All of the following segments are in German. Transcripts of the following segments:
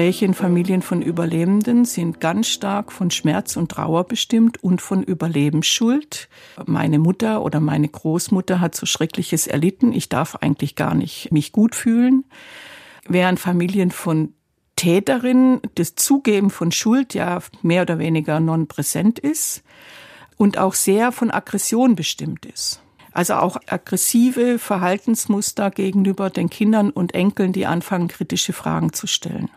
Gespräche in Familien von Überlebenden sind ganz stark von Schmerz und Trauer bestimmt und von Überlebensschuld. Meine Mutter oder meine Großmutter hat so Schreckliches erlitten. Ich darf eigentlich gar nicht mich gut fühlen. Während Familien von Täterinnen das Zugeben von Schuld ja mehr oder weniger non präsent ist und auch sehr von Aggression bestimmt ist. Also auch aggressive Verhaltensmuster gegenüber den Kindern und Enkeln, die anfangen, kritische Fragen zu stellen.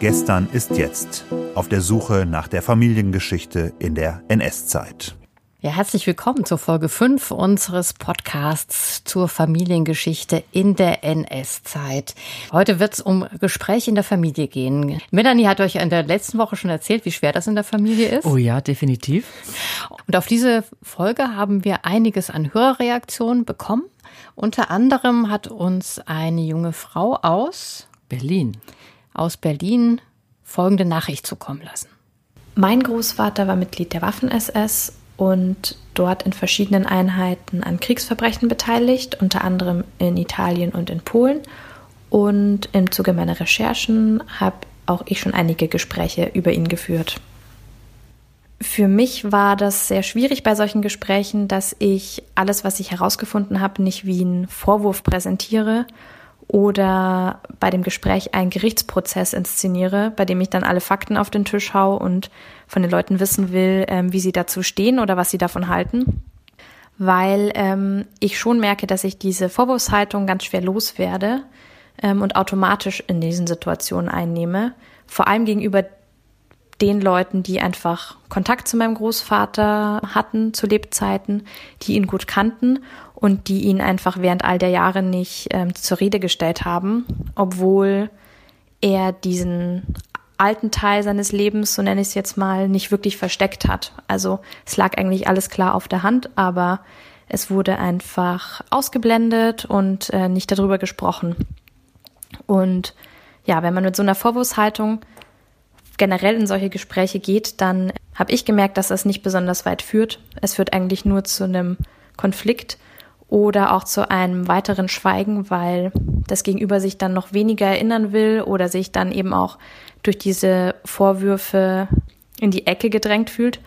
Gestern ist jetzt auf der Suche nach der Familiengeschichte in der NS-Zeit. Ja, herzlich willkommen zur Folge 5 unseres Podcasts zur Familiengeschichte in der NS-Zeit. Heute wird es um Gespräche in der Familie gehen. Melanie hat euch in der letzten Woche schon erzählt, wie schwer das in der Familie ist. Oh ja, definitiv. Und auf diese Folge haben wir einiges an Hörerreaktionen bekommen. Unter anderem hat uns eine junge Frau aus Berlin, aus Berlin folgende Nachricht zukommen lassen. Mein Großvater war Mitglied der Waffen-SS und dort in verschiedenen Einheiten an Kriegsverbrechen beteiligt, unter anderem in Italien und in Polen. Und im Zuge meiner Recherchen habe auch ich schon einige Gespräche über ihn geführt. Für mich war das sehr schwierig bei solchen Gesprächen, dass ich alles, was ich herausgefunden habe, nicht wie einen Vorwurf präsentiere oder bei dem Gespräch einen Gerichtsprozess inszeniere, bei dem ich dann alle Fakten auf den Tisch hau und von den Leuten wissen will, ähm, wie sie dazu stehen oder was sie davon halten. Weil ähm, ich schon merke, dass ich diese Vorwurfshaltung ganz schwer loswerde ähm, und automatisch in diesen Situationen einnehme. Vor allem gegenüber den Leuten, die einfach Kontakt zu meinem Großvater hatten zu Lebzeiten, die ihn gut kannten und die ihn einfach während all der Jahre nicht ähm, zur Rede gestellt haben, obwohl er diesen alten Teil seines Lebens, so nenne ich es jetzt mal, nicht wirklich versteckt hat. Also es lag eigentlich alles klar auf der Hand, aber es wurde einfach ausgeblendet und äh, nicht darüber gesprochen. Und ja, wenn man mit so einer Vorwurfshaltung generell in solche Gespräche geht, dann habe ich gemerkt, dass das nicht besonders weit führt. Es führt eigentlich nur zu einem Konflikt oder auch zu einem weiteren Schweigen, weil das Gegenüber sich dann noch weniger erinnern will oder sich dann eben auch durch diese Vorwürfe in die Ecke gedrängt fühlt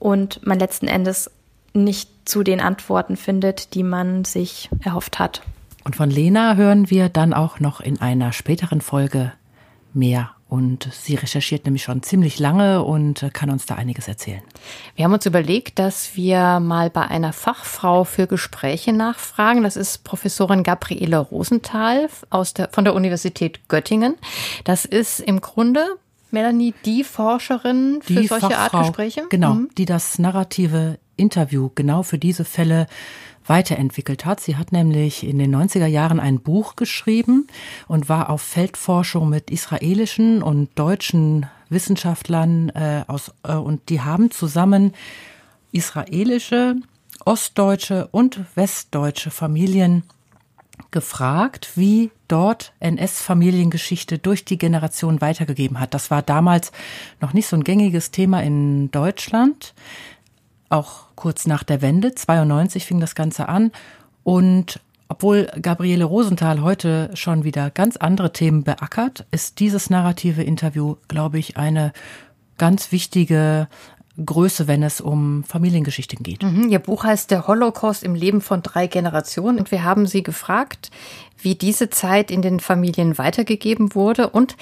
und man letzten Endes nicht zu den Antworten findet, die man sich erhofft hat. Und von Lena hören wir dann auch noch in einer späteren Folge mehr und sie recherchiert nämlich schon ziemlich lange und kann uns da einiges erzählen. Wir haben uns überlegt, dass wir mal bei einer Fachfrau für Gespräche nachfragen. Das ist Professorin Gabriele Rosenthal aus der, von der Universität Göttingen. Das ist im Grunde Melanie, die Forscherin für die solche Fachfrau, Art Gespräche? Genau, mhm. die das narrative Interview genau für diese Fälle weiterentwickelt hat. Sie hat nämlich in den 90er Jahren ein Buch geschrieben und war auf Feldforschung mit israelischen und deutschen Wissenschaftlern äh, aus äh, und die haben zusammen israelische, ostdeutsche und westdeutsche Familien gefragt, wie dort NS-Familiengeschichte durch die Generation weitergegeben hat. Das war damals noch nicht so ein gängiges Thema in Deutschland auch kurz nach der Wende, 92 fing das Ganze an. Und obwohl Gabriele Rosenthal heute schon wieder ganz andere Themen beackert, ist dieses narrative Interview, glaube ich, eine ganz wichtige Größe, wenn es um Familiengeschichten geht. Mhm, Ihr Buch heißt Der Holocaust im Leben von drei Generationen und wir haben Sie gefragt, wie diese Zeit in den Familien weitergegeben wurde und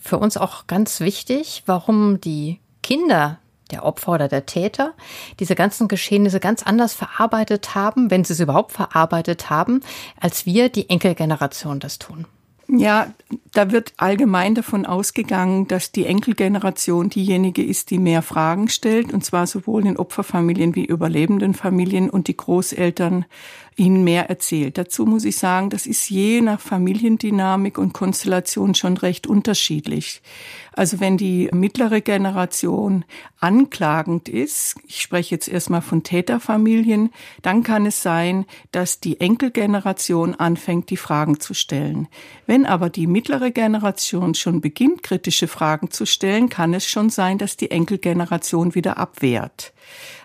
für uns auch ganz wichtig, warum die Kinder der Opfer oder der Täter, diese ganzen Geschehnisse ganz anders verarbeitet haben, wenn sie es überhaupt verarbeitet haben, als wir, die Enkelgeneration, das tun. Ja, da wird allgemein davon ausgegangen, dass die Enkelgeneration diejenige ist, die mehr Fragen stellt, und zwar sowohl in Opferfamilien wie überlebenden Familien und die Großeltern ihnen mehr erzählt. Dazu muss ich sagen, das ist je nach Familiendynamik und Konstellation schon recht unterschiedlich. Also wenn die mittlere Generation anklagend ist, ich spreche jetzt erstmal von Täterfamilien, dann kann es sein, dass die Enkelgeneration anfängt, die Fragen zu stellen. Wenn aber die mittlere Generation schon beginnt, kritische Fragen zu stellen, kann es schon sein, dass die Enkelgeneration wieder abwehrt.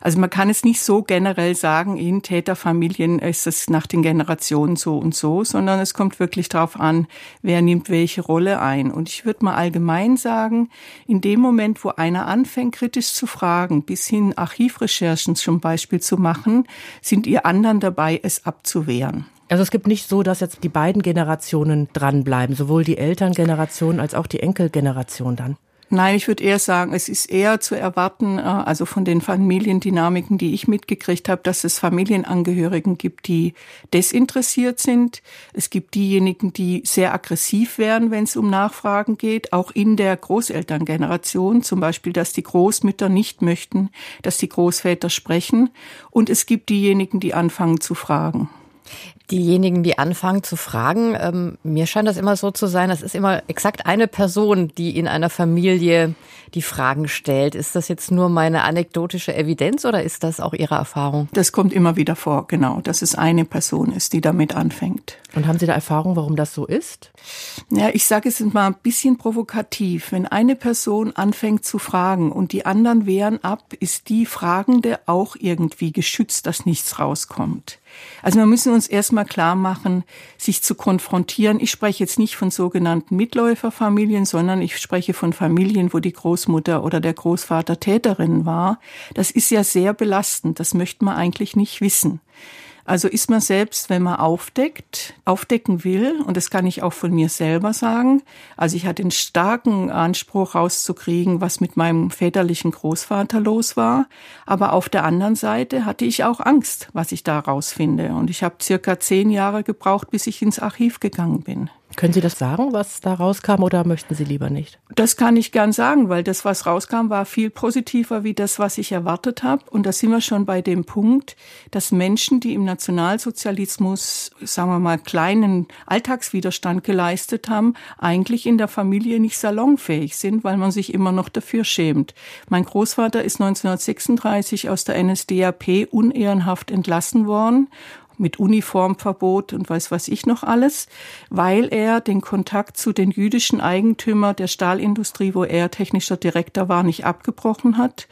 Also man kann es nicht so generell sagen, in Täterfamilien ist es nach den Generationen so und so, sondern es kommt wirklich darauf an, wer nimmt welche Rolle ein. Und ich würde mal allgemein sagen, in dem Moment, wo einer anfängt, kritisch zu fragen, bis hin Archivrecherchen zum Beispiel zu machen, sind ihr anderen dabei, es abzuwehren. Also es gibt nicht so, dass jetzt die beiden Generationen dranbleiben, sowohl die Elterngeneration als auch die Enkelgeneration dann. Nein, ich würde eher sagen, es ist eher zu erwarten, äh, also von den Familiendynamiken, die ich mitgekriegt habe, dass es Familienangehörigen gibt, die desinteressiert sind. Es gibt diejenigen, die sehr aggressiv werden, wenn es um Nachfragen geht, auch in der Großelterngeneration, zum Beispiel, dass die Großmütter nicht möchten, dass die Großväter sprechen. Und es gibt diejenigen, die anfangen zu fragen diejenigen, die anfangen zu fragen, ähm, mir scheint das immer so zu sein, das ist immer exakt eine Person, die in einer Familie die Fragen stellt. Ist das jetzt nur meine anekdotische Evidenz oder ist das auch Ihre Erfahrung? Das kommt immer wieder vor, genau, dass es eine Person ist, die damit anfängt. Und haben Sie da Erfahrung, warum das so ist? Ja, ich sage es mal ein bisschen provokativ. Wenn eine Person anfängt zu fragen und die anderen wehren ab, ist die Fragende auch irgendwie geschützt, dass nichts rauskommt. Also wir müssen uns erstmal klar machen, sich zu konfrontieren. Ich spreche jetzt nicht von sogenannten Mitläuferfamilien, sondern ich spreche von Familien, wo die Großmutter oder der Großvater Täterin war. Das ist ja sehr belastend. Das möchte man eigentlich nicht wissen. Also ist man selbst, wenn man aufdeckt, aufdecken will, und das kann ich auch von mir selber sagen, also ich hatte einen starken Anspruch rauszukriegen, was mit meinem väterlichen Großvater los war, aber auf der anderen Seite hatte ich auch Angst, was ich da rausfinde. Und ich habe circa zehn Jahre gebraucht, bis ich ins Archiv gegangen bin. Können Sie das sagen, was da rauskam, oder möchten Sie lieber nicht? Das kann ich gern sagen, weil das, was rauskam, war viel positiver wie das, was ich erwartet habe. Und da sind wir schon bei dem Punkt, dass Menschen, die im Nationalsozialismus, sagen wir mal, kleinen Alltagswiderstand geleistet haben, eigentlich in der Familie nicht salonfähig sind, weil man sich immer noch dafür schämt. Mein Großvater ist 1936 aus der NSDAP unehrenhaft entlassen worden mit Uniformverbot und weiß was ich noch alles, weil er den Kontakt zu den jüdischen Eigentümern der Stahlindustrie, wo er technischer Direktor war, nicht abgebrochen hat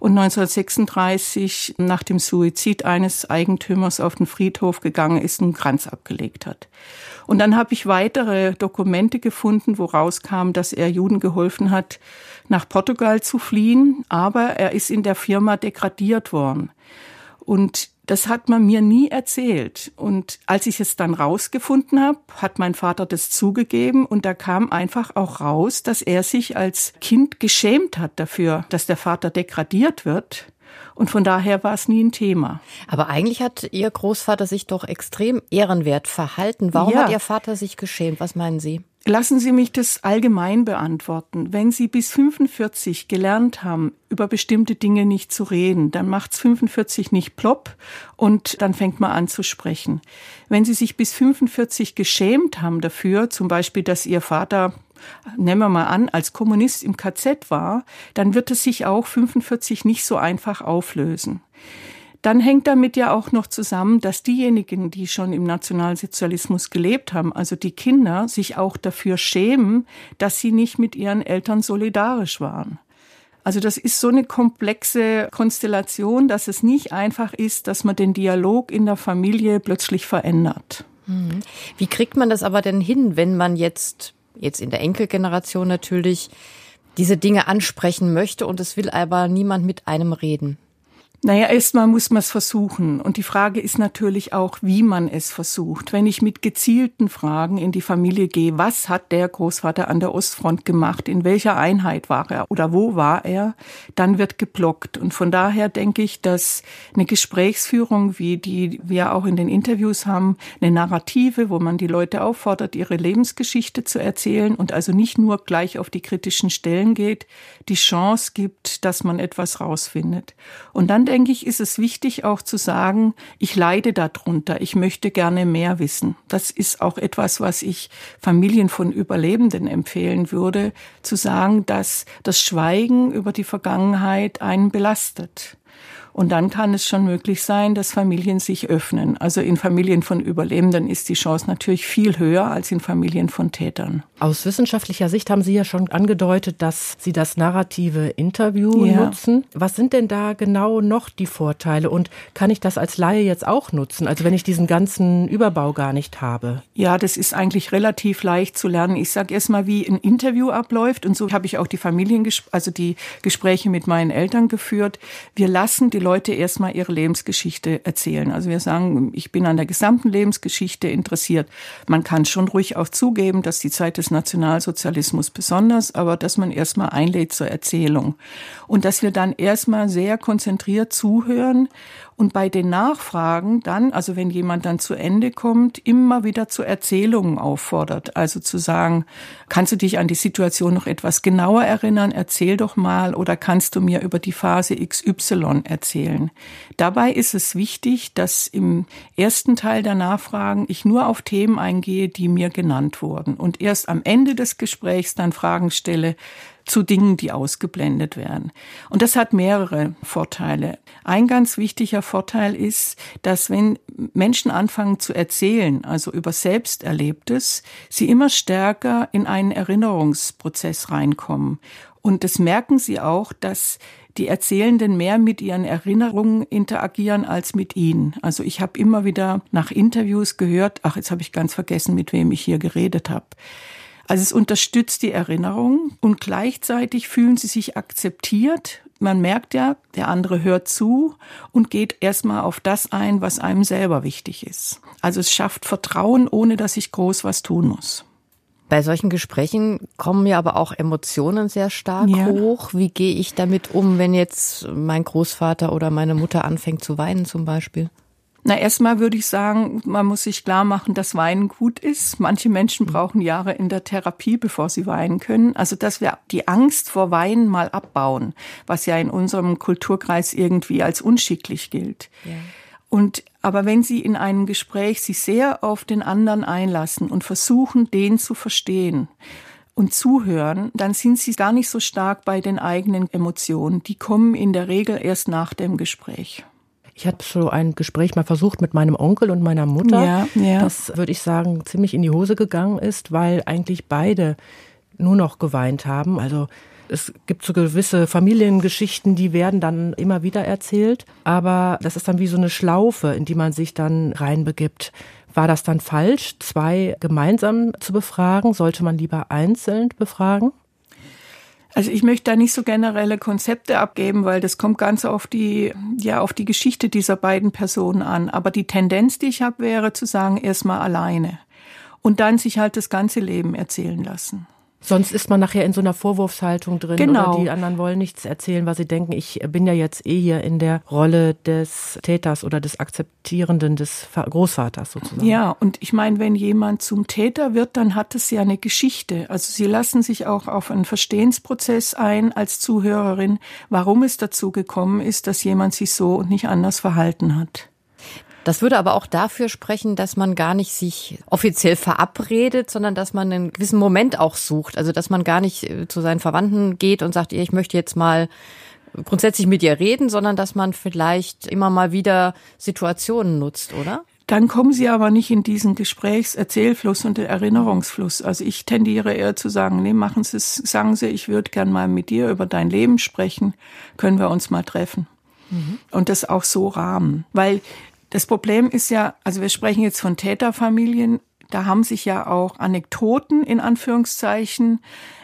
und 1936 nach dem Suizid eines Eigentümers auf den Friedhof gegangen ist und einen Kranz abgelegt hat. Und dann habe ich weitere Dokumente gefunden, wo rauskam, dass er Juden geholfen hat, nach Portugal zu fliehen, aber er ist in der Firma degradiert worden. Und das hat man mir nie erzählt. Und als ich es dann rausgefunden habe, hat mein Vater das zugegeben und da kam einfach auch raus, dass er sich als Kind geschämt hat dafür, dass der Vater degradiert wird. Und von daher war es nie ein Thema. Aber eigentlich hat Ihr Großvater sich doch extrem ehrenwert verhalten. Warum ja. hat Ihr Vater sich geschämt? Was meinen Sie? Lassen Sie mich das allgemein beantworten. Wenn Sie bis 45 gelernt haben, über bestimmte Dinge nicht zu reden, dann macht's 45 nicht plopp und dann fängt man an zu sprechen. Wenn Sie sich bis 45 geschämt haben dafür, zum Beispiel, dass Ihr Vater nehmen wir mal an, als Kommunist im KZ war, dann wird es sich auch 45 nicht so einfach auflösen. Dann hängt damit ja auch noch zusammen, dass diejenigen, die schon im Nationalsozialismus gelebt haben, also die Kinder, sich auch dafür schämen, dass sie nicht mit ihren Eltern solidarisch waren. Also das ist so eine komplexe Konstellation, dass es nicht einfach ist, dass man den Dialog in der Familie plötzlich verändert. Mhm. Wie kriegt man das aber denn hin, wenn man jetzt, jetzt in der Enkelgeneration natürlich, diese Dinge ansprechen möchte und es will aber niemand mit einem reden? Naja, erstmal muss man es versuchen. Und die Frage ist natürlich auch, wie man es versucht. Wenn ich mit gezielten Fragen in die Familie gehe, was hat der Großvater an der Ostfront gemacht? In welcher Einheit war er oder wo war er? Dann wird geblockt. Und von daher denke ich, dass eine Gesprächsführung, wie die wir auch in den Interviews haben, eine Narrative, wo man die Leute auffordert, ihre Lebensgeschichte zu erzählen und also nicht nur gleich auf die kritischen Stellen geht, die Chance gibt, dass man etwas rausfindet. Und dann denke ich, ist es wichtig auch zu sagen, ich leide darunter, ich möchte gerne mehr wissen. Das ist auch etwas, was ich Familien von Überlebenden empfehlen würde, zu sagen, dass das Schweigen über die Vergangenheit einen belastet. Und dann kann es schon möglich sein, dass Familien sich öffnen. Also in Familien von Überlebenden ist die Chance natürlich viel höher als in Familien von Tätern. Aus wissenschaftlicher Sicht haben Sie ja schon angedeutet, dass Sie das narrative Interview ja. nutzen. Was sind denn da genau noch die Vorteile und kann ich das als Laie jetzt auch nutzen? Also wenn ich diesen ganzen Überbau gar nicht habe? Ja, das ist eigentlich relativ leicht zu lernen. Ich sage erst mal, wie ein Interview abläuft und so habe ich auch die Familien, also die Gespräche mit meinen Eltern geführt. Wir lassen die Leute erstmal ihre Lebensgeschichte erzählen. Also wir sagen, ich bin an der gesamten Lebensgeschichte interessiert. Man kann schon ruhig auch zugeben, dass die Zeit des Nationalsozialismus besonders, aber dass man erstmal einlädt zur Erzählung. Und dass wir dann erstmal sehr konzentriert zuhören und bei den Nachfragen dann, also wenn jemand dann zu Ende kommt, immer wieder zu Erzählungen auffordert. Also zu sagen, kannst du dich an die Situation noch etwas genauer erinnern? Erzähl doch mal oder kannst du mir über die Phase XY erzählen? Dabei ist es wichtig, dass im ersten Teil der Nachfragen ich nur auf Themen eingehe, die mir genannt wurden und erst am Ende des Gesprächs dann Fragen stelle, zu Dingen, die ausgeblendet werden. Und das hat mehrere Vorteile. Ein ganz wichtiger Vorteil ist, dass wenn Menschen anfangen zu erzählen, also über Selbsterlebtes, sie immer stärker in einen Erinnerungsprozess reinkommen. Und das merken sie auch, dass die Erzählenden mehr mit ihren Erinnerungen interagieren als mit ihnen. Also ich habe immer wieder nach Interviews gehört, ach, jetzt habe ich ganz vergessen, mit wem ich hier geredet habe. Also es unterstützt die Erinnerung und gleichzeitig fühlen sie sich akzeptiert. Man merkt ja, der andere hört zu und geht erstmal auf das ein, was einem selber wichtig ist. Also es schafft Vertrauen, ohne dass ich groß was tun muss. Bei solchen Gesprächen kommen ja aber auch Emotionen sehr stark ja. hoch. Wie gehe ich damit um, wenn jetzt mein Großvater oder meine Mutter anfängt zu weinen zum Beispiel? Na, erstmal würde ich sagen, man muss sich klar machen, dass Weinen gut ist. Manche Menschen mhm. brauchen Jahre in der Therapie, bevor sie weinen können. Also, dass wir die Angst vor Weinen mal abbauen, was ja in unserem Kulturkreis irgendwie als unschicklich gilt. Ja. Und, aber wenn Sie in einem Gespräch sich sehr auf den anderen einlassen und versuchen, den zu verstehen, und zuhören, dann sind sie gar nicht so stark bei den eigenen Emotionen. Die kommen in der Regel erst nach dem Gespräch. Ich hatte so ein Gespräch mal versucht mit meinem Onkel und meiner Mutter, ja, ja. das würde ich sagen ziemlich in die Hose gegangen ist, weil eigentlich beide nur noch geweint haben. Also es gibt so gewisse Familiengeschichten, die werden dann immer wieder erzählt, aber das ist dann wie so eine Schlaufe, in die man sich dann reinbegibt. War das dann falsch, zwei gemeinsam zu befragen? Sollte man lieber einzeln befragen? Also ich möchte da nicht so generelle Konzepte abgeben, weil das kommt ganz auf die, ja, auf die Geschichte dieser beiden Personen an. Aber die Tendenz, die ich habe, wäre zu sagen, erstmal alleine. Und dann sich halt das ganze Leben erzählen lassen. Sonst ist man nachher in so einer Vorwurfshaltung drin genau. oder die anderen wollen nichts erzählen, weil sie denken, ich bin ja jetzt eh hier in der Rolle des Täters oder des Akzeptierenden des Großvaters sozusagen. Ja, und ich meine, wenn jemand zum Täter wird, dann hat es ja eine Geschichte. Also sie lassen sich auch auf einen Verstehensprozess ein als Zuhörerin, warum es dazu gekommen ist, dass jemand sich so und nicht anders verhalten hat. Das würde aber auch dafür sprechen, dass man gar nicht sich offiziell verabredet, sondern dass man einen gewissen Moment auch sucht. Also dass man gar nicht äh, zu seinen Verwandten geht und sagt, ich möchte jetzt mal grundsätzlich mit dir reden, sondern dass man vielleicht immer mal wieder Situationen nutzt, oder? Dann kommen Sie aber nicht in diesen Gesprächserzählfluss und Erinnerungsfluss. Also ich tendiere eher zu sagen, nee, machen Sie es, sagen Sie, ich würde gern mal mit dir über dein Leben sprechen, können wir uns mal treffen. Mhm. Und das auch so rahmen. Weil das Problem ist ja, also wir sprechen jetzt von Täterfamilien, da haben sich ja auch Anekdoten in Anführungszeichen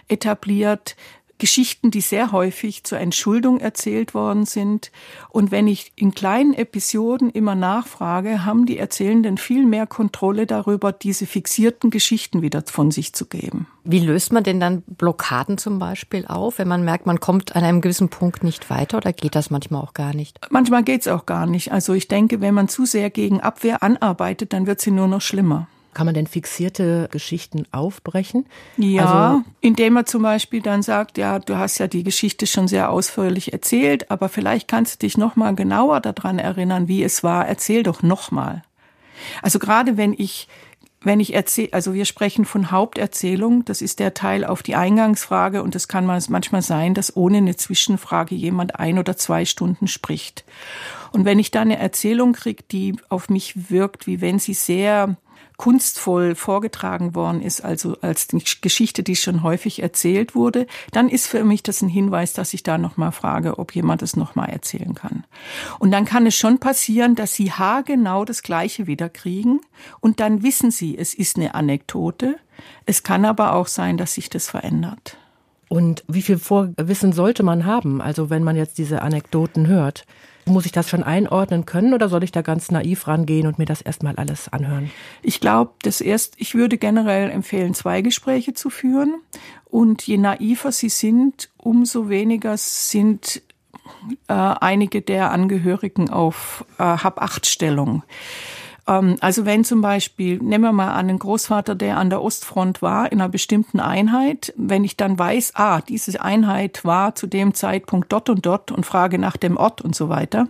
etabliert, Geschichten, die sehr häufig zur Entschuldung erzählt worden sind. Und wenn ich in kleinen Episoden immer nachfrage, haben die Erzählenden viel mehr Kontrolle darüber, diese fixierten Geschichten wieder von sich zu geben. Wie löst man denn dann Blockaden zum Beispiel auf, wenn man merkt, man kommt an einem gewissen Punkt nicht weiter oder geht das manchmal auch gar nicht? Manchmal geht es auch gar nicht. Also ich denke, wenn man zu sehr gegen Abwehr anarbeitet, dann wird sie nur noch schlimmer. Kann man denn fixierte Geschichten aufbrechen? Ja, also, indem man zum Beispiel dann sagt, ja, du hast ja die Geschichte schon sehr ausführlich erzählt, aber vielleicht kannst du dich noch mal genauer daran erinnern, wie es war. Erzähl doch noch mal. Also gerade wenn ich wenn ich erzähle, also wir sprechen von Haupterzählung, das ist der Teil auf die Eingangsfrage und es kann manchmal sein, dass ohne eine Zwischenfrage jemand ein oder zwei Stunden spricht. Und wenn ich da eine Erzählung kriege, die auf mich wirkt, wie wenn sie sehr kunstvoll vorgetragen worden ist, also als die Geschichte, die schon häufig erzählt wurde, dann ist für mich das ein Hinweis, dass ich da nochmal frage, ob jemand es nochmal erzählen kann. Und dann kann es schon passieren, dass sie haargenau das Gleiche wieder kriegen und dann wissen sie, es ist eine Anekdote. Es kann aber auch sein, dass sich das verändert. Und wie viel Vorwissen sollte man haben, also wenn man jetzt diese Anekdoten hört? Muss ich das schon einordnen können oder soll ich da ganz naiv rangehen und mir das erstmal alles anhören? Ich glaube, das erst, ich würde generell empfehlen, zwei Gespräche zu führen. Und je naiver sie sind, umso weniger sind äh, einige der Angehörigen auf äh, Hab-Acht-Stellung. Ähm, also wenn zum Beispiel, nehmen wir mal an, einen Großvater, der an der Ostfront war, in einer bestimmten Einheit, wenn ich dann weiß, ah, diese Einheit war zu dem Zeitpunkt dort und dort und frage nach dem Ort und so weiter,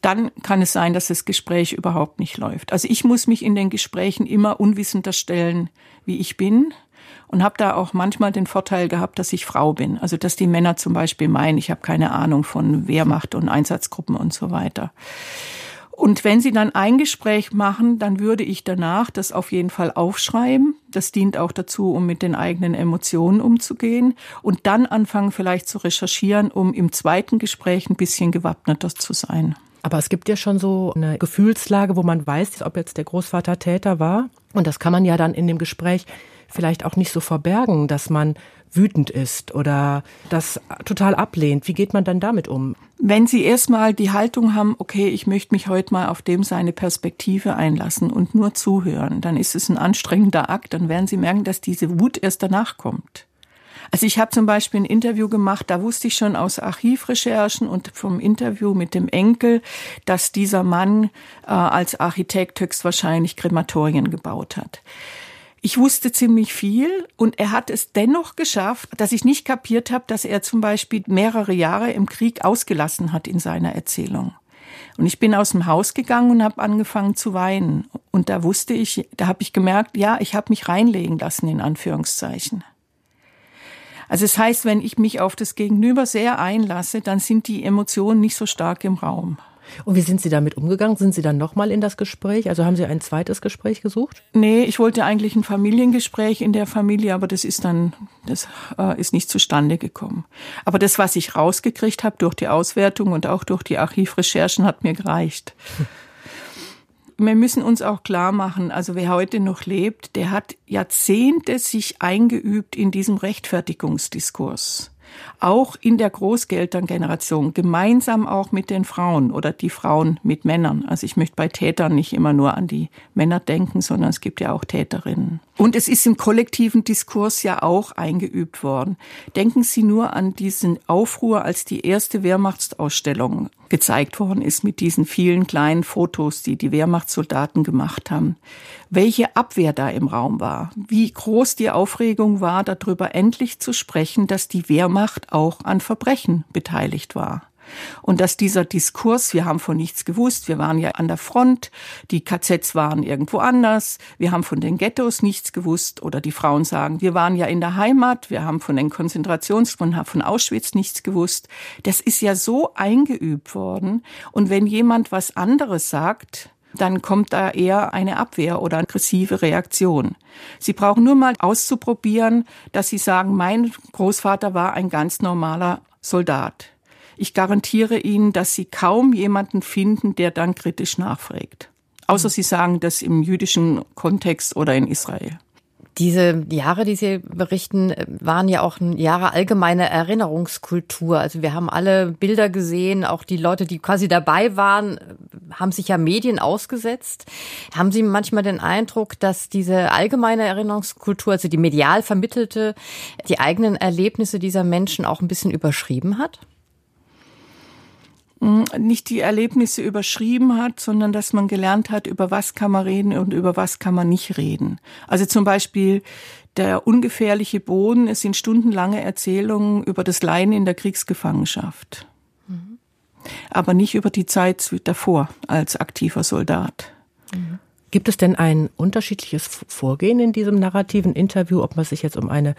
dann kann es sein, dass das Gespräch überhaupt nicht läuft. Also ich muss mich in den Gesprächen immer unwissender stellen, wie ich bin und habe da auch manchmal den Vorteil gehabt, dass ich Frau bin. Also dass die Männer zum Beispiel meinen, ich habe keine Ahnung von Wehrmacht und Einsatzgruppen und so weiter. Und wenn Sie dann ein Gespräch machen, dann würde ich danach das auf jeden Fall aufschreiben. Das dient auch dazu, um mit den eigenen Emotionen umzugehen. Und dann anfangen vielleicht zu recherchieren, um im zweiten Gespräch ein bisschen gewappneter zu sein. Aber es gibt ja schon so eine Gefühlslage, wo man weiß, ob jetzt der Großvater Täter war. Und das kann man ja dann in dem Gespräch vielleicht auch nicht so verbergen, dass man wütend ist oder das total ablehnt. Wie geht man dann damit um? Wenn Sie erstmal die Haltung haben, okay, ich möchte mich heute mal auf dem seine Perspektive einlassen und nur zuhören, dann ist es ein anstrengender Akt, dann werden Sie merken, dass diese Wut erst danach kommt. Also ich habe zum Beispiel ein Interview gemacht, da wusste ich schon aus Archivrecherchen und vom Interview mit dem Enkel, dass dieser Mann äh, als Architekt höchstwahrscheinlich Krematorien gebaut hat. Ich wusste ziemlich viel und er hat es dennoch geschafft, dass ich nicht kapiert habe, dass er zum Beispiel mehrere Jahre im Krieg ausgelassen hat in seiner Erzählung. Und ich bin aus dem Haus gegangen und habe angefangen zu weinen. Und da wusste ich, da habe ich gemerkt, ja, ich habe mich reinlegen lassen in Anführungszeichen. Also es heißt, wenn ich mich auf das Gegenüber sehr einlasse, dann sind die Emotionen nicht so stark im Raum. Und wie sind Sie damit umgegangen? Sind Sie dann nochmal in das Gespräch? Also haben Sie ein zweites Gespräch gesucht? Nee, ich wollte eigentlich ein Familiengespräch in der Familie, aber das ist dann, das äh, ist nicht zustande gekommen. Aber das, was ich rausgekriegt habe durch die Auswertung und auch durch die Archivrecherchen, hat mir gereicht. wir müssen uns auch klar machen, also wer heute noch lebt, der hat Jahrzehnte sich eingeübt in diesem Rechtfertigungsdiskurs auch in der Großgelterngeneration, gemeinsam auch mit den Frauen oder die Frauen mit Männern. Also ich möchte bei Tätern nicht immer nur an die Männer denken, sondern es gibt ja auch Täterinnen. Und es ist im kollektiven Diskurs ja auch eingeübt worden. Denken Sie nur an diesen Aufruhr, als die erste Wehrmachtsausstellung gezeigt worden ist mit diesen vielen kleinen Fotos, die die Wehrmachtssoldaten gemacht haben. Welche Abwehr da im Raum war. Wie groß die Aufregung war, darüber endlich zu sprechen, dass die Wehrmacht auch an Verbrechen beteiligt war. Und dass dieser Diskurs, wir haben von nichts gewusst, wir waren ja an der Front, die KZs waren irgendwo anders, wir haben von den Ghettos nichts gewusst oder die Frauen sagen, wir waren ja in der Heimat, wir haben von den Konzentrations- von Auschwitz nichts gewusst. Das ist ja so eingeübt worden. Und wenn jemand was anderes sagt, dann kommt da eher eine Abwehr oder aggressive Reaktion. Sie brauchen nur mal auszuprobieren, dass Sie sagen, mein Großvater war ein ganz normaler Soldat. Ich garantiere Ihnen, dass Sie kaum jemanden finden, der dann kritisch nachfragt. Außer Sie sagen das im jüdischen Kontext oder in Israel. Diese Jahre, die Sie berichten, waren ja auch Jahre allgemeine Erinnerungskultur. Also wir haben alle Bilder gesehen, auch die Leute, die quasi dabei waren, haben sich ja Medien ausgesetzt. Haben Sie manchmal den Eindruck, dass diese allgemeine Erinnerungskultur, also die medial vermittelte, die eigenen Erlebnisse dieser Menschen auch ein bisschen überschrieben hat? Nicht die Erlebnisse überschrieben hat, sondern dass man gelernt hat, über was kann man reden und über was kann man nicht reden. Also zum Beispiel der ungefährliche Boden, es sind stundenlange Erzählungen über das Leiden in der Kriegsgefangenschaft. Mhm. Aber nicht über die Zeit davor als aktiver Soldat. Mhm. Gibt es denn ein unterschiedliches Vorgehen in diesem narrativen Interview, ob man sich jetzt um eine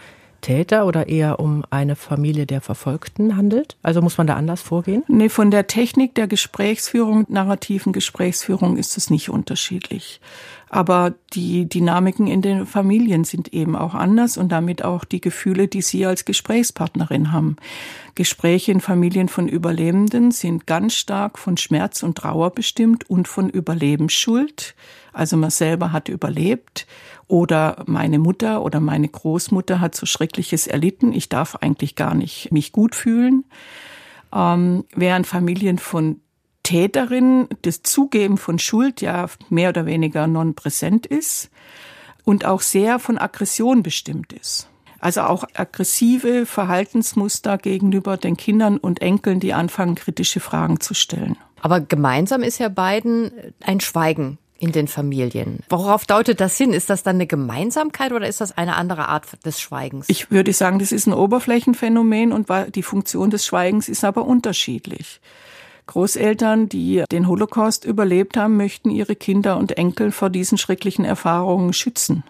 Täter oder eher um eine Familie der Verfolgten handelt? Also muss man da anders vorgehen? Nee, von der Technik der Gesprächsführung, narrativen Gesprächsführung ist es nicht unterschiedlich. Aber die Dynamiken in den Familien sind eben auch anders und damit auch die Gefühle, die Sie als Gesprächspartnerin haben. Gespräche in Familien von Überlebenden sind ganz stark von Schmerz und Trauer bestimmt und von Überlebensschuld. Also man selber hat überlebt oder meine Mutter oder meine Großmutter hat so Schreckliches erlitten. Ich darf eigentlich gar nicht mich gut fühlen. Ähm, während Familien von Täterin das Zugeben von Schuld ja mehr oder weniger non-präsent ist und auch sehr von Aggression bestimmt ist. Also auch aggressive Verhaltensmuster gegenüber den Kindern und Enkeln, die anfangen, kritische Fragen zu stellen. Aber gemeinsam ist ja beiden ein Schweigen in den Familien. Worauf deutet das hin? Ist das dann eine Gemeinsamkeit oder ist das eine andere Art des Schweigens? Ich würde sagen, das ist ein Oberflächenphänomen und die Funktion des Schweigens ist aber unterschiedlich. Großeltern, die den Holocaust überlebt haben, möchten ihre Kinder und Enkel vor diesen schrecklichen Erfahrungen schützen.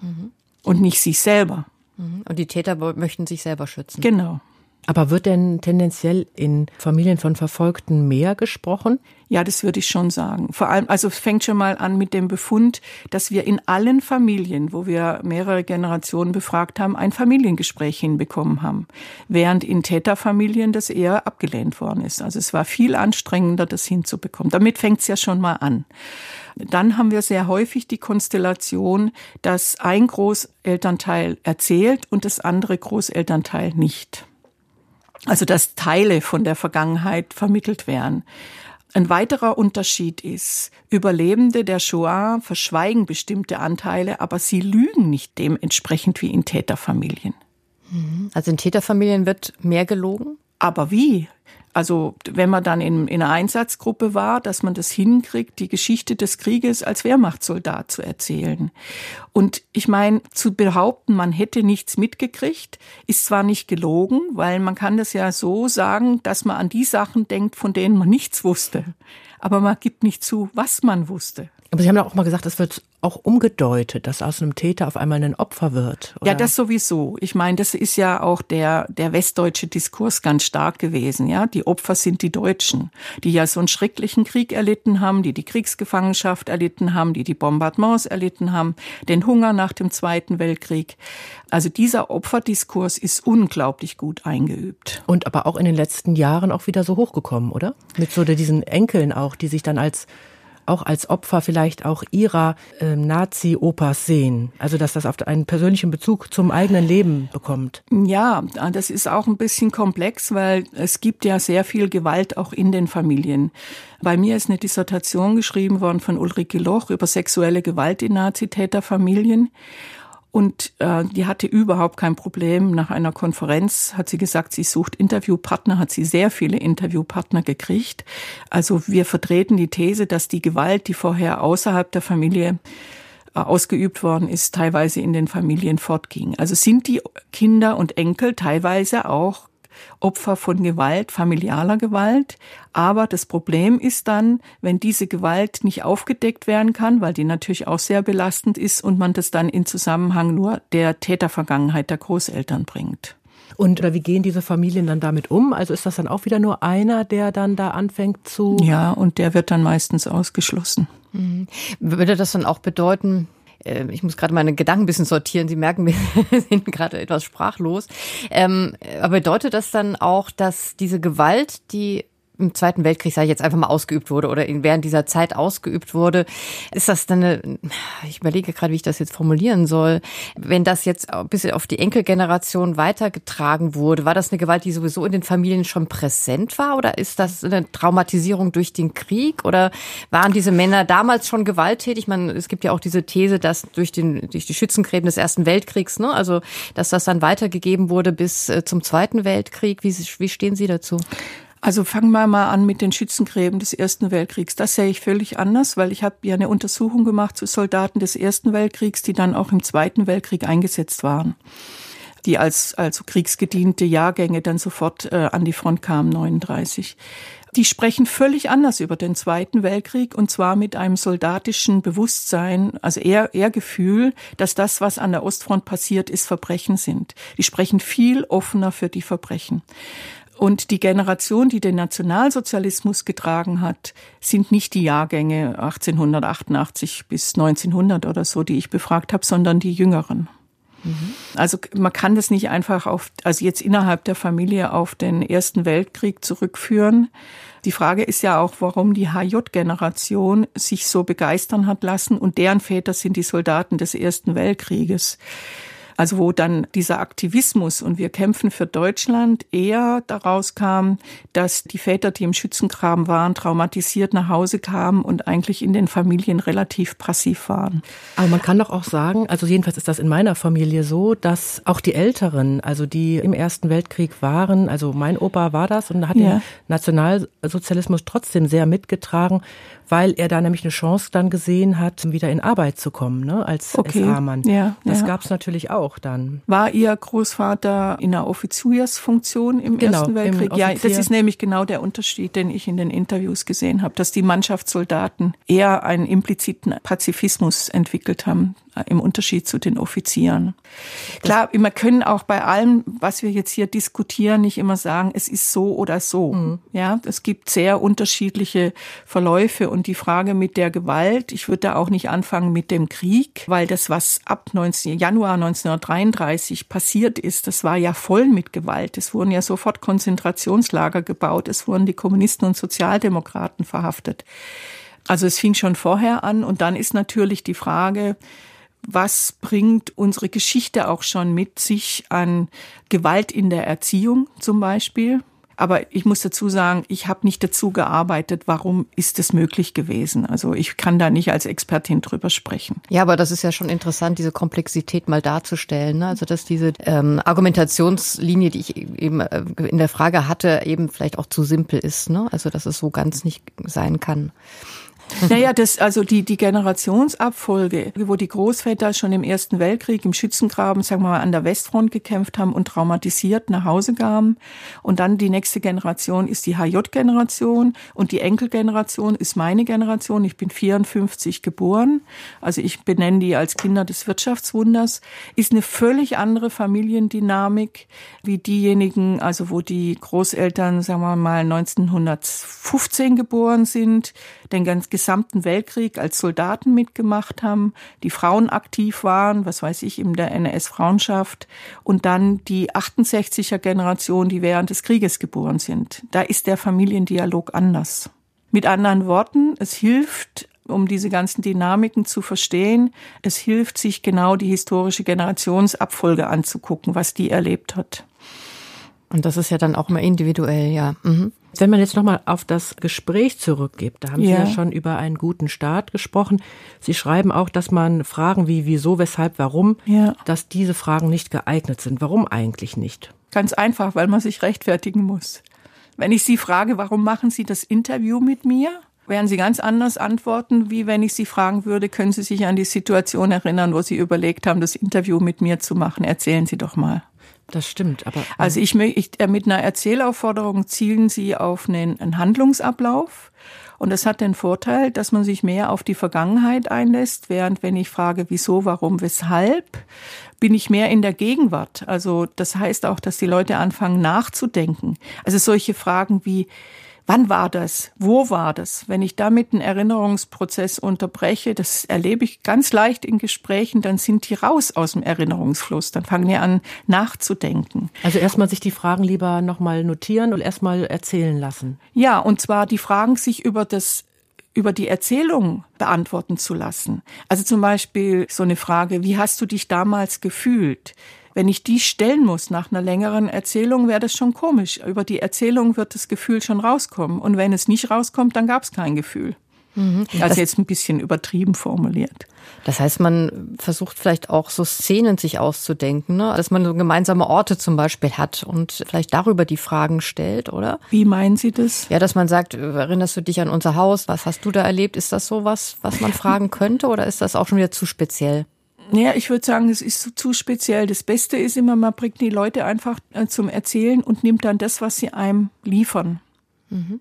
Mhm. Und nicht sich selber. Mhm. Und die Täter möchten sich selber schützen. Genau. Aber wird denn tendenziell in Familien von Verfolgten mehr gesprochen? Ja, das würde ich schon sagen. Vor allem, also fängt schon mal an mit dem Befund, dass wir in allen Familien, wo wir mehrere Generationen befragt haben, ein Familiengespräch hinbekommen haben. Während in Täterfamilien das eher abgelehnt worden ist. Also es war viel anstrengender, das hinzubekommen. Damit fängt es ja schon mal an. Dann haben wir sehr häufig die Konstellation, dass ein Großelternteil erzählt und das andere Großelternteil nicht. Also dass Teile von der Vergangenheit vermittelt werden. Ein weiterer Unterschied ist, Überlebende der Shoah verschweigen bestimmte Anteile, aber sie lügen nicht dementsprechend wie in Täterfamilien. Also in Täterfamilien wird mehr gelogen? Aber wie? Also wenn man dann in, in einer Einsatzgruppe war, dass man das hinkriegt, die Geschichte des Krieges als Wehrmachtssoldat zu erzählen. Und ich meine, zu behaupten, man hätte nichts mitgekriegt, ist zwar nicht gelogen, weil man kann das ja so sagen, dass man an die Sachen denkt, von denen man nichts wusste. Aber man gibt nicht zu, was man wusste. Aber Sie haben ja auch mal gesagt, es wird auch umgedeutet, dass aus einem Täter auf einmal ein Opfer wird. Oder? Ja, das sowieso. Ich meine, das ist ja auch der, der westdeutsche Diskurs ganz stark gewesen. Ja, die Opfer sind die Deutschen, die ja so einen schrecklichen Krieg erlitten haben, die die Kriegsgefangenschaft erlitten haben, die die Bombardements erlitten haben, den Hunger nach dem Zweiten Weltkrieg. Also dieser Opferdiskurs ist unglaublich gut eingeübt. Und aber auch in den letzten Jahren auch wieder so hochgekommen, oder? Mit so diesen Enkeln auch, die sich dann als auch als Opfer vielleicht auch ihrer äh, Nazi-Opas sehen. Also dass das auf einen persönlichen Bezug zum eigenen Leben bekommt. Ja, das ist auch ein bisschen komplex, weil es gibt ja sehr viel Gewalt auch in den Familien. Bei mir ist eine Dissertation geschrieben worden von Ulrike Loch über sexuelle Gewalt in Nazitäterfamilien. Und äh, die hatte überhaupt kein Problem. Nach einer Konferenz hat sie gesagt, sie sucht Interviewpartner, hat sie sehr viele Interviewpartner gekriegt. Also wir vertreten die These, dass die Gewalt, die vorher außerhalb der Familie äh, ausgeübt worden ist, teilweise in den Familien fortging. Also sind die Kinder und Enkel teilweise auch Opfer von Gewalt, familialer Gewalt. Aber das Problem ist dann, wenn diese Gewalt nicht aufgedeckt werden kann, weil die natürlich auch sehr belastend ist und man das dann in Zusammenhang nur der Tätervergangenheit der Großeltern bringt. Und oder wie gehen diese Familien dann damit um? Also ist das dann auch wieder nur einer, der dann da anfängt zu. Ja, und der wird dann meistens ausgeschlossen. Mhm. Würde das dann auch bedeuten, äh, ich muss gerade meine Gedanken ein bisschen sortieren. Sie merken, wir sind gerade etwas sprachlos. Ähm, aber bedeutet das dann auch, dass diese Gewalt, die im Zweiten Weltkrieg, sage ich jetzt einfach mal, ausgeübt wurde oder während dieser Zeit ausgeübt wurde. Ist das dann eine, ich überlege gerade, wie ich das jetzt formulieren soll, wenn das jetzt bis auf die Enkelgeneration weitergetragen wurde, war das eine Gewalt, die sowieso in den Familien schon präsent war oder ist das eine Traumatisierung durch den Krieg oder waren diese Männer damals schon gewalttätig? Man, es gibt ja auch diese These, dass durch den, durch die Schützengräben des Ersten Weltkriegs, ne, also, dass das dann weitergegeben wurde bis äh, zum Zweiten Weltkrieg. Wie, wie stehen Sie dazu? Also fangen wir mal an mit den Schützengräben des Ersten Weltkriegs. Das sehe ich völlig anders, weil ich habe ja eine Untersuchung gemacht zu Soldaten des Ersten Weltkriegs, die dann auch im Zweiten Weltkrieg eingesetzt waren, die als also kriegsgediente Jahrgänge dann sofort äh, an die Front kamen 39. Die sprechen völlig anders über den Zweiten Weltkrieg und zwar mit einem soldatischen Bewusstsein, also eher, eher Gefühl, dass das, was an der Ostfront passiert ist, Verbrechen sind. Die sprechen viel offener für die Verbrechen. Und die Generation, die den Nationalsozialismus getragen hat, sind nicht die Jahrgänge 1888 bis 1900 oder so, die ich befragt habe, sondern die jüngeren. Mhm. Also man kann das nicht einfach auf, also jetzt innerhalb der Familie auf den Ersten Weltkrieg zurückführen. Die Frage ist ja auch, warum die HJ-Generation sich so begeistern hat lassen und deren Väter sind die Soldaten des Ersten Weltkrieges. Also wo dann dieser Aktivismus und wir kämpfen für Deutschland eher daraus kam, dass die Väter, die im Schützengraben waren, traumatisiert nach Hause kamen und eigentlich in den Familien relativ passiv waren. Aber man kann doch auch sagen, also jedenfalls ist das in meiner Familie so, dass auch die Älteren, also die im Ersten Weltkrieg waren, also mein Opa war das und hat ja. den Nationalsozialismus trotzdem sehr mitgetragen, weil er da nämlich eine Chance dann gesehen hat, wieder in Arbeit zu kommen, ne, als okay. SA-Mann. Ja, das ja. gab es natürlich auch dann. War Ihr Großvater in einer Offiziersfunktion im genau, Ersten Weltkrieg? Ja, das ist nämlich genau der Unterschied, den ich in den Interviews gesehen habe, dass die Mannschaftssoldaten eher einen impliziten Pazifismus entwickelt haben im Unterschied zu den Offizieren. Klar, wir können auch bei allem, was wir jetzt hier diskutieren, nicht immer sagen, es ist so oder so. Mhm. Ja, es gibt sehr unterschiedliche Verläufe und die Frage mit der Gewalt, ich würde da auch nicht anfangen mit dem Krieg, weil das, was ab 19, Januar 1933 passiert ist, das war ja voll mit Gewalt. Es wurden ja sofort Konzentrationslager gebaut, es wurden die Kommunisten und Sozialdemokraten verhaftet. Also es fing schon vorher an und dann ist natürlich die Frage, was bringt unsere Geschichte auch schon mit sich an Gewalt in der Erziehung zum Beispiel. Aber ich muss dazu sagen, ich habe nicht dazu gearbeitet, warum ist es möglich gewesen. Also ich kann da nicht als Expertin drüber sprechen. Ja, aber das ist ja schon interessant, diese Komplexität mal darzustellen. Ne? Also dass diese ähm, Argumentationslinie, die ich eben äh, in der Frage hatte, eben vielleicht auch zu simpel ist. Ne? Also dass es so ganz nicht sein kann. Naja, das, also die, die Generationsabfolge, wo die Großväter schon im Ersten Weltkrieg im Schützengraben, sagen wir mal, an der Westfront gekämpft haben und traumatisiert nach Hause kamen. Und dann die nächste Generation ist die HJ-Generation und die Enkelgeneration ist meine Generation. Ich bin 54 geboren. Also ich benenne die als Kinder des Wirtschaftswunders. Ist eine völlig andere Familiendynamik wie diejenigen, also wo die Großeltern, sagen wir mal, 1915 geboren sind, den ganz gesamten Weltkrieg als Soldaten mitgemacht haben, die Frauen aktiv waren, was weiß ich, in der NS-Frauenschaft und dann die 68er Generation, die während des Krieges geboren sind. Da ist der Familiendialog anders. Mit anderen Worten, es hilft, um diese ganzen Dynamiken zu verstehen, es hilft, sich genau die historische Generationsabfolge anzugucken, was die erlebt hat. Und das ist ja dann auch immer individuell, ja. Mhm. Wenn man jetzt nochmal auf das Gespräch zurückgibt, da haben ja. Sie ja schon über einen guten Start gesprochen. Sie schreiben auch, dass man Fragen wie wieso, weshalb, warum, ja. dass diese Fragen nicht geeignet sind. Warum eigentlich nicht? Ganz einfach, weil man sich rechtfertigen muss. Wenn ich Sie frage, warum machen Sie das Interview mit mir? werden Sie ganz anders antworten, wie wenn ich Sie fragen würde, können Sie sich an die Situation erinnern, wo Sie überlegt haben, das Interview mit mir zu machen? Erzählen Sie doch mal. Das stimmt, aber. Also ich, ich äh, mit einer Erzählaufforderung zielen Sie auf einen, einen Handlungsablauf. Und das hat den Vorteil, dass man sich mehr auf die Vergangenheit einlässt, während wenn ich frage, wieso, warum, weshalb, bin ich mehr in der Gegenwart. Also das heißt auch, dass die Leute anfangen nachzudenken. Also solche Fragen wie, Wann war das? Wo war das? Wenn ich damit einen Erinnerungsprozess unterbreche, das erlebe ich ganz leicht in Gesprächen, dann sind die raus aus dem Erinnerungsfluss. Dann fangen die an nachzudenken. Also erstmal sich die Fragen lieber nochmal notieren und erstmal erzählen lassen. Ja, und zwar die Fragen sich über das über die Erzählung beantworten zu lassen. Also zum Beispiel so eine Frage, wie hast du dich damals gefühlt? Wenn ich die stellen muss nach einer längeren Erzählung, wäre das schon komisch. Über die Erzählung wird das Gefühl schon rauskommen. Und wenn es nicht rauskommt, dann gab es kein Gefühl. Mhm. Also das jetzt ein bisschen übertrieben formuliert. Das heißt, man versucht vielleicht auch so Szenen sich auszudenken, ne? dass man so gemeinsame Orte zum Beispiel hat und vielleicht darüber die Fragen stellt, oder? Wie meinen Sie das? Ja, dass man sagt, erinnerst du dich an unser Haus? Was hast du da erlebt? Ist das so was, was man fragen könnte oder ist das auch schon wieder zu speziell? Naja, ich würde sagen, es ist zu speziell. Das Beste ist immer, man bringt die Leute einfach äh, zum Erzählen und nimmt dann das, was sie einem liefern. Mhm.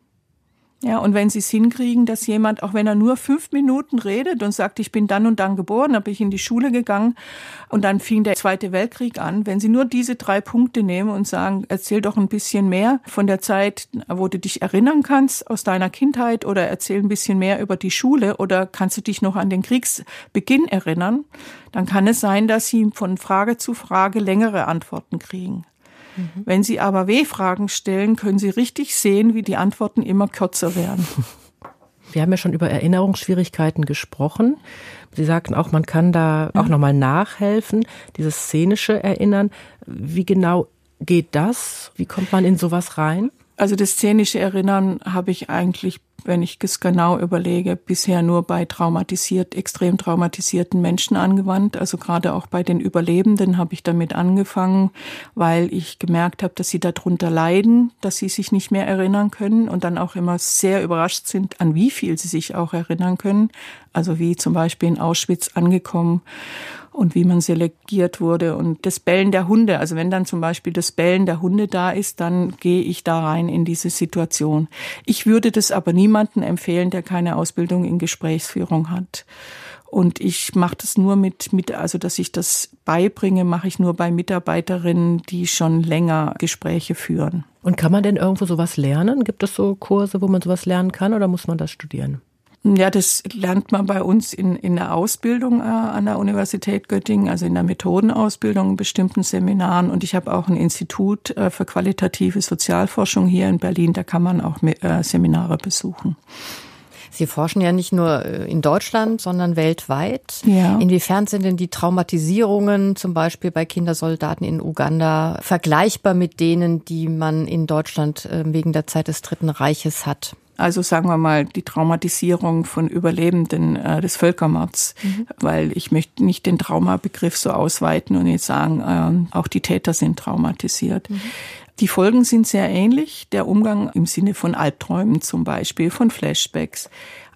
Ja, und wenn Sie es hinkriegen, dass jemand, auch wenn er nur fünf Minuten redet und sagt, ich bin dann und dann geboren, habe ich in die Schule gegangen und dann fing der Zweite Weltkrieg an, wenn Sie nur diese drei Punkte nehmen und sagen, erzähl doch ein bisschen mehr von der Zeit, wo du dich erinnern kannst aus deiner Kindheit oder erzähl ein bisschen mehr über die Schule oder kannst du dich noch an den Kriegsbeginn erinnern, dann kann es sein, dass Sie von Frage zu Frage längere Antworten kriegen. Mhm. Wenn Sie aber W-Fragen stellen, können Sie richtig sehen, wie die Antworten immer kürzer werden. Wir haben ja schon über Erinnerungsschwierigkeiten gesprochen. Sie sagten auch, man kann da auch nochmal nachhelfen, dieses szenische Erinnern. Wie genau geht das? Wie kommt man in sowas rein? Also das szenische Erinnern habe ich eigentlich wenn ich es genau überlege, bisher nur bei traumatisiert, extrem traumatisierten Menschen angewandt. Also gerade auch bei den Überlebenden habe ich damit angefangen, weil ich gemerkt habe, dass sie darunter leiden, dass sie sich nicht mehr erinnern können und dann auch immer sehr überrascht sind, an wie viel sie sich auch erinnern können. Also wie zum Beispiel in Auschwitz angekommen und wie man selektiert wurde und das Bellen der Hunde. Also wenn dann zum Beispiel das Bellen der Hunde da ist, dann gehe ich da rein in diese Situation. Ich würde das aber niemanden empfehlen, der keine Ausbildung in Gesprächsführung hat. Und ich mache das nur mit, mit, also dass ich das beibringe, mache ich nur bei Mitarbeiterinnen, die schon länger Gespräche führen. Und kann man denn irgendwo sowas lernen? Gibt es so Kurse, wo man sowas lernen kann oder muss man das studieren? Ja, das lernt man bei uns in, in der Ausbildung äh, an der Universität Göttingen, also in der Methodenausbildung in bestimmten Seminaren. Und ich habe auch ein Institut äh, für qualitative Sozialforschung hier in Berlin. Da kann man auch äh, Seminare besuchen. Sie forschen ja nicht nur äh, in Deutschland, sondern weltweit. Ja. Inwiefern sind denn die Traumatisierungen zum Beispiel bei Kindersoldaten in Uganda vergleichbar mit denen, die man in Deutschland äh, wegen der Zeit des Dritten Reiches hat? Also sagen wir mal die Traumatisierung von Überlebenden äh, des Völkermords, mhm. weil ich möchte nicht den Traumabegriff so ausweiten und jetzt sagen, äh, auch die Täter sind traumatisiert. Mhm. Die Folgen sind sehr ähnlich. Der Umgang im Sinne von Albträumen zum Beispiel, von Flashbacks.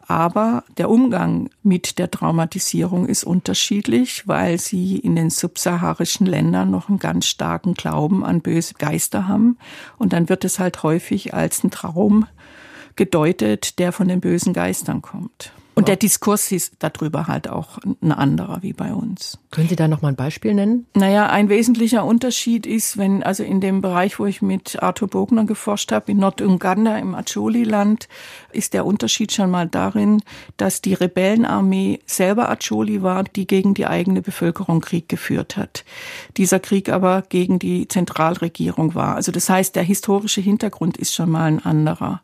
Aber der Umgang mit der Traumatisierung ist unterschiedlich, weil sie in den subsaharischen Ländern noch einen ganz starken Glauben an böse Geister haben. Und dann wird es halt häufig als ein Traum gedeutet, der von den bösen Geistern kommt. Und der Diskurs ist darüber halt auch ein anderer wie bei uns. Können Sie da noch mal ein Beispiel nennen? Naja, ein wesentlicher Unterschied ist, wenn also in dem Bereich, wo ich mit Arthur Bogner geforscht habe, in Norduganda im Acholi-Land, ist der Unterschied schon mal darin, dass die Rebellenarmee selber Acholi war, die gegen die eigene Bevölkerung Krieg geführt hat. Dieser Krieg aber gegen die Zentralregierung war. Also das heißt, der historische Hintergrund ist schon mal ein anderer.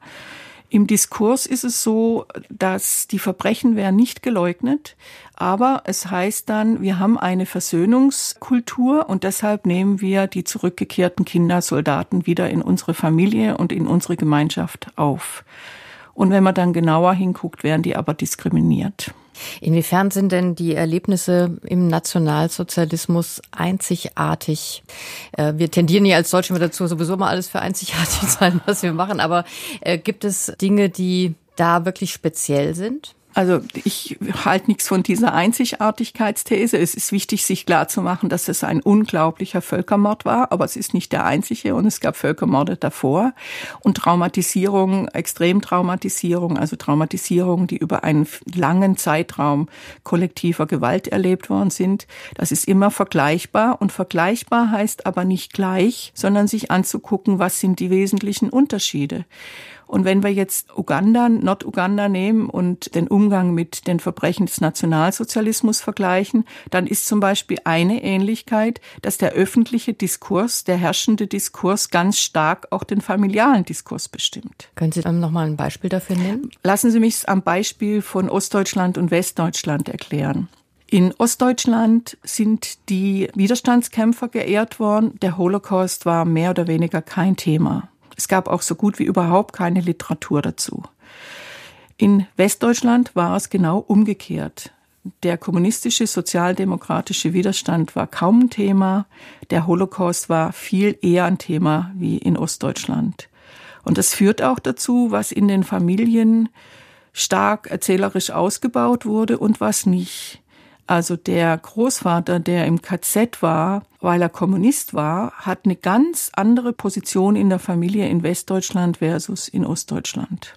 Im Diskurs ist es so, dass die Verbrechen werden nicht geleugnet, aber es heißt dann, wir haben eine Versöhnungskultur und deshalb nehmen wir die zurückgekehrten Kindersoldaten wieder in unsere Familie und in unsere Gemeinschaft auf. Und wenn man dann genauer hinguckt, werden die aber diskriminiert. Inwiefern sind denn die Erlebnisse im Nationalsozialismus einzigartig? Äh, wir tendieren ja als Deutsche immer dazu, sowieso mal alles für einzigartig zu halten, was wir machen. Aber äh, gibt es Dinge, die da wirklich speziell sind? Also ich halte nichts von dieser Einzigartigkeitsthese. Es ist wichtig, sich klarzumachen, dass es ein unglaublicher Völkermord war, aber es ist nicht der einzige und es gab Völkermorde davor. Und Traumatisierung, Extremtraumatisierung, also Traumatisierung, die über einen langen Zeitraum kollektiver Gewalt erlebt worden sind, das ist immer vergleichbar. Und vergleichbar heißt aber nicht gleich, sondern sich anzugucken, was sind die wesentlichen Unterschiede. Und wenn wir jetzt Uganda, Norduganda nehmen und den Umgang mit den Verbrechen des Nationalsozialismus vergleichen, dann ist zum Beispiel eine Ähnlichkeit, dass der öffentliche Diskurs, der herrschende Diskurs ganz stark auch den familialen Diskurs bestimmt. Können Sie dann noch mal ein Beispiel dafür nennen? Lassen Sie mich es am Beispiel von Ostdeutschland und Westdeutschland erklären. In Ostdeutschland sind die Widerstandskämpfer geehrt worden. Der Holocaust war mehr oder weniger kein Thema. Es gab auch so gut wie überhaupt keine Literatur dazu. In Westdeutschland war es genau umgekehrt. Der kommunistische sozialdemokratische Widerstand war kaum ein Thema, der Holocaust war viel eher ein Thema wie in Ostdeutschland. Und das führt auch dazu, was in den Familien stark erzählerisch ausgebaut wurde und was nicht. Also der Großvater, der im KZ war, weil er Kommunist war, hat eine ganz andere Position in der Familie in Westdeutschland versus in Ostdeutschland.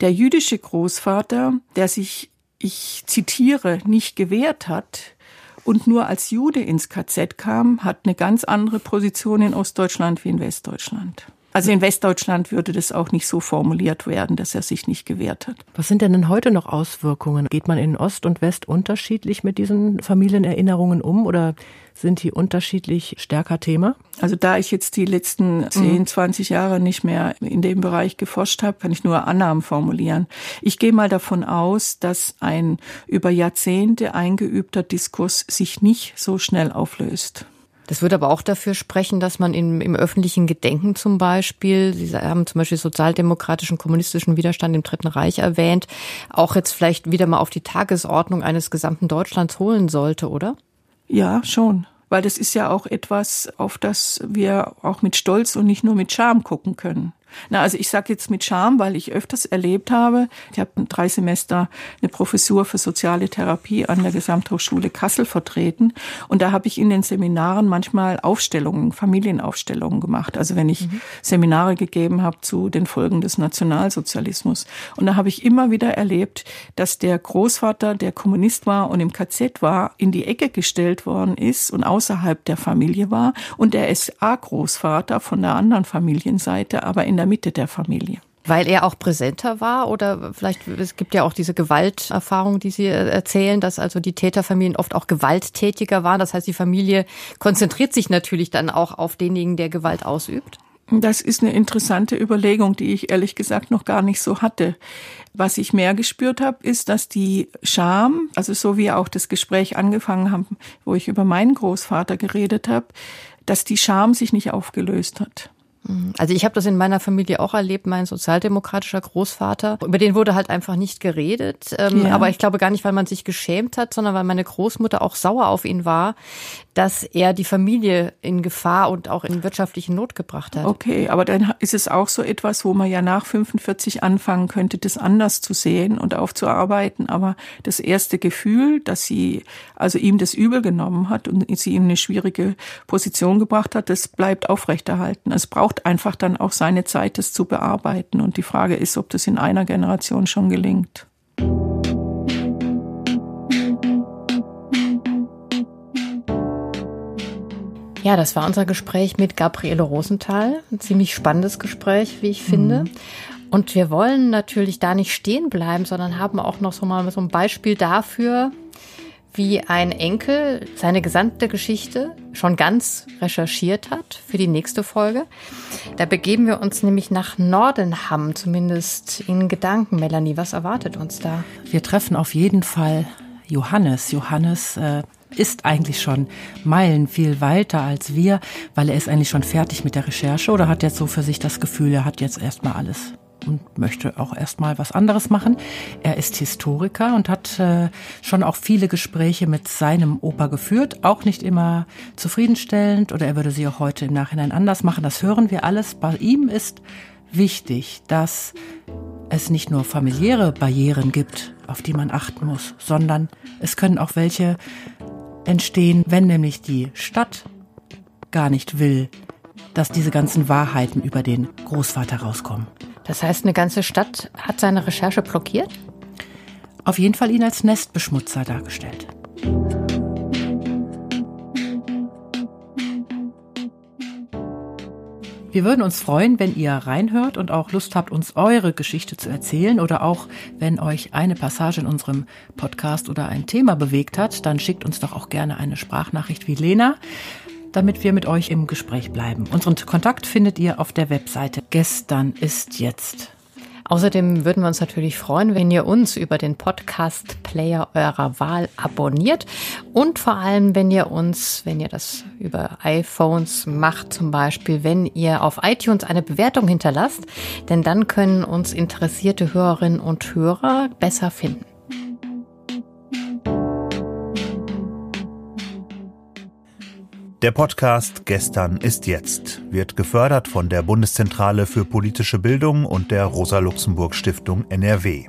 Der jüdische Großvater, der sich, ich zitiere, nicht gewehrt hat, und nur als Jude ins KZ kam, hat eine ganz andere Position in Ostdeutschland wie in Westdeutschland. Also in Westdeutschland würde das auch nicht so formuliert werden, dass er sich nicht gewehrt hat. Was sind denn, denn heute noch Auswirkungen? Geht man in Ost und West unterschiedlich mit diesen Familienerinnerungen um oder sind die unterschiedlich stärker Thema? Also da ich jetzt die letzten 10, mhm. 20 Jahre nicht mehr in dem Bereich geforscht habe, kann ich nur Annahmen formulieren. Ich gehe mal davon aus, dass ein über Jahrzehnte eingeübter Diskurs sich nicht so schnell auflöst. Das würde aber auch dafür sprechen, dass man im, im öffentlichen Gedenken zum Beispiel, Sie haben zum Beispiel sozialdemokratischen, kommunistischen Widerstand im Dritten Reich erwähnt, auch jetzt vielleicht wieder mal auf die Tagesordnung eines gesamten Deutschlands holen sollte, oder? Ja, schon. Weil das ist ja auch etwas, auf das wir auch mit Stolz und nicht nur mit Scham gucken können. Na, also ich sage jetzt mit Charme, weil ich öfters erlebt habe. Ich habe drei Semester eine Professur für soziale Therapie an der Gesamthochschule Kassel vertreten. Und da habe ich in den Seminaren manchmal Aufstellungen, Familienaufstellungen gemacht. Also wenn ich mhm. Seminare gegeben habe zu den Folgen des Nationalsozialismus. Und da habe ich immer wieder erlebt, dass der Großvater, der Kommunist war und im KZ war, in die Ecke gestellt worden ist und außerhalb der Familie war. Und der SA-Großvater von der anderen Familienseite, aber in der der Mitte der Familie. Weil er auch präsenter war oder vielleicht, es gibt ja auch diese Gewalterfahrung, die Sie äh, erzählen, dass also die Täterfamilien oft auch gewalttätiger waren. Das heißt, die Familie konzentriert sich natürlich dann auch auf denjenigen, der Gewalt ausübt. Das ist eine interessante Überlegung, die ich ehrlich gesagt noch gar nicht so hatte. Was ich mehr gespürt habe, ist, dass die Scham, also so wie auch das Gespräch angefangen haben, wo ich über meinen Großvater geredet habe, dass die Scham sich nicht aufgelöst hat. Also ich habe das in meiner Familie auch erlebt, mein sozialdemokratischer Großvater. Über den wurde halt einfach nicht geredet. Ähm, ja. Aber ich glaube gar nicht, weil man sich geschämt hat, sondern weil meine Großmutter auch sauer auf ihn war, dass er die Familie in Gefahr und auch in wirtschaftlichen Not gebracht hat. Okay, aber dann ist es auch so etwas, wo man ja nach 45 anfangen könnte, das anders zu sehen und aufzuarbeiten. Aber das erste Gefühl, dass sie also ihm das übel genommen hat und sie in eine schwierige Position gebracht hat, das bleibt aufrechterhalten. Es braucht einfach dann auch seine Zeit, das zu bearbeiten. Und die Frage ist, ob das in einer Generation schon gelingt. Ja, das war unser Gespräch mit Gabriele Rosenthal. Ein ziemlich spannendes Gespräch, wie ich finde. Mhm. Und wir wollen natürlich da nicht stehen bleiben, sondern haben auch noch so mal so ein Beispiel dafür, wie ein Enkel seine gesamte Geschichte schon ganz recherchiert hat für die nächste Folge. Da begeben wir uns nämlich nach Nordenham, zumindest in Gedanken. Melanie, was erwartet uns da? Wir treffen auf jeden Fall Johannes. Johannes äh, ist eigentlich schon Meilen viel weiter als wir, weil er ist eigentlich schon fertig mit der Recherche oder hat jetzt so für sich das Gefühl, er hat jetzt erstmal alles und möchte auch erstmal was anderes machen. Er ist Historiker und hat äh, schon auch viele Gespräche mit seinem Opa geführt, auch nicht immer zufriedenstellend oder er würde sie auch heute im Nachhinein anders machen. Das hören wir alles. Bei ihm ist wichtig, dass es nicht nur familiäre Barrieren gibt, auf die man achten muss, sondern es können auch welche entstehen, wenn nämlich die Stadt gar nicht will, dass diese ganzen Wahrheiten über den Großvater rauskommen. Das heißt, eine ganze Stadt hat seine Recherche blockiert? Auf jeden Fall ihn als Nestbeschmutzer dargestellt. Wir würden uns freuen, wenn ihr reinhört und auch Lust habt, uns eure Geschichte zu erzählen oder auch, wenn euch eine Passage in unserem Podcast oder ein Thema bewegt hat, dann schickt uns doch auch gerne eine Sprachnachricht wie Lena damit wir mit euch im Gespräch bleiben. Unseren Kontakt findet ihr auf der Webseite Gestern ist jetzt. Außerdem würden wir uns natürlich freuen, wenn ihr uns über den Podcast-Player eurer Wahl abonniert und vor allem, wenn ihr uns, wenn ihr das über iPhones macht, zum Beispiel, wenn ihr auf iTunes eine Bewertung hinterlasst, denn dann können uns interessierte Hörerinnen und Hörer besser finden. Der Podcast Gestern ist jetzt wird gefördert von der Bundeszentrale für politische Bildung und der Rosa-Luxemburg Stiftung NRW.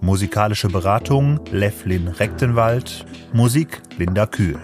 Musikalische Beratung Levlin Rechtenwald, Musik Linda Kühl.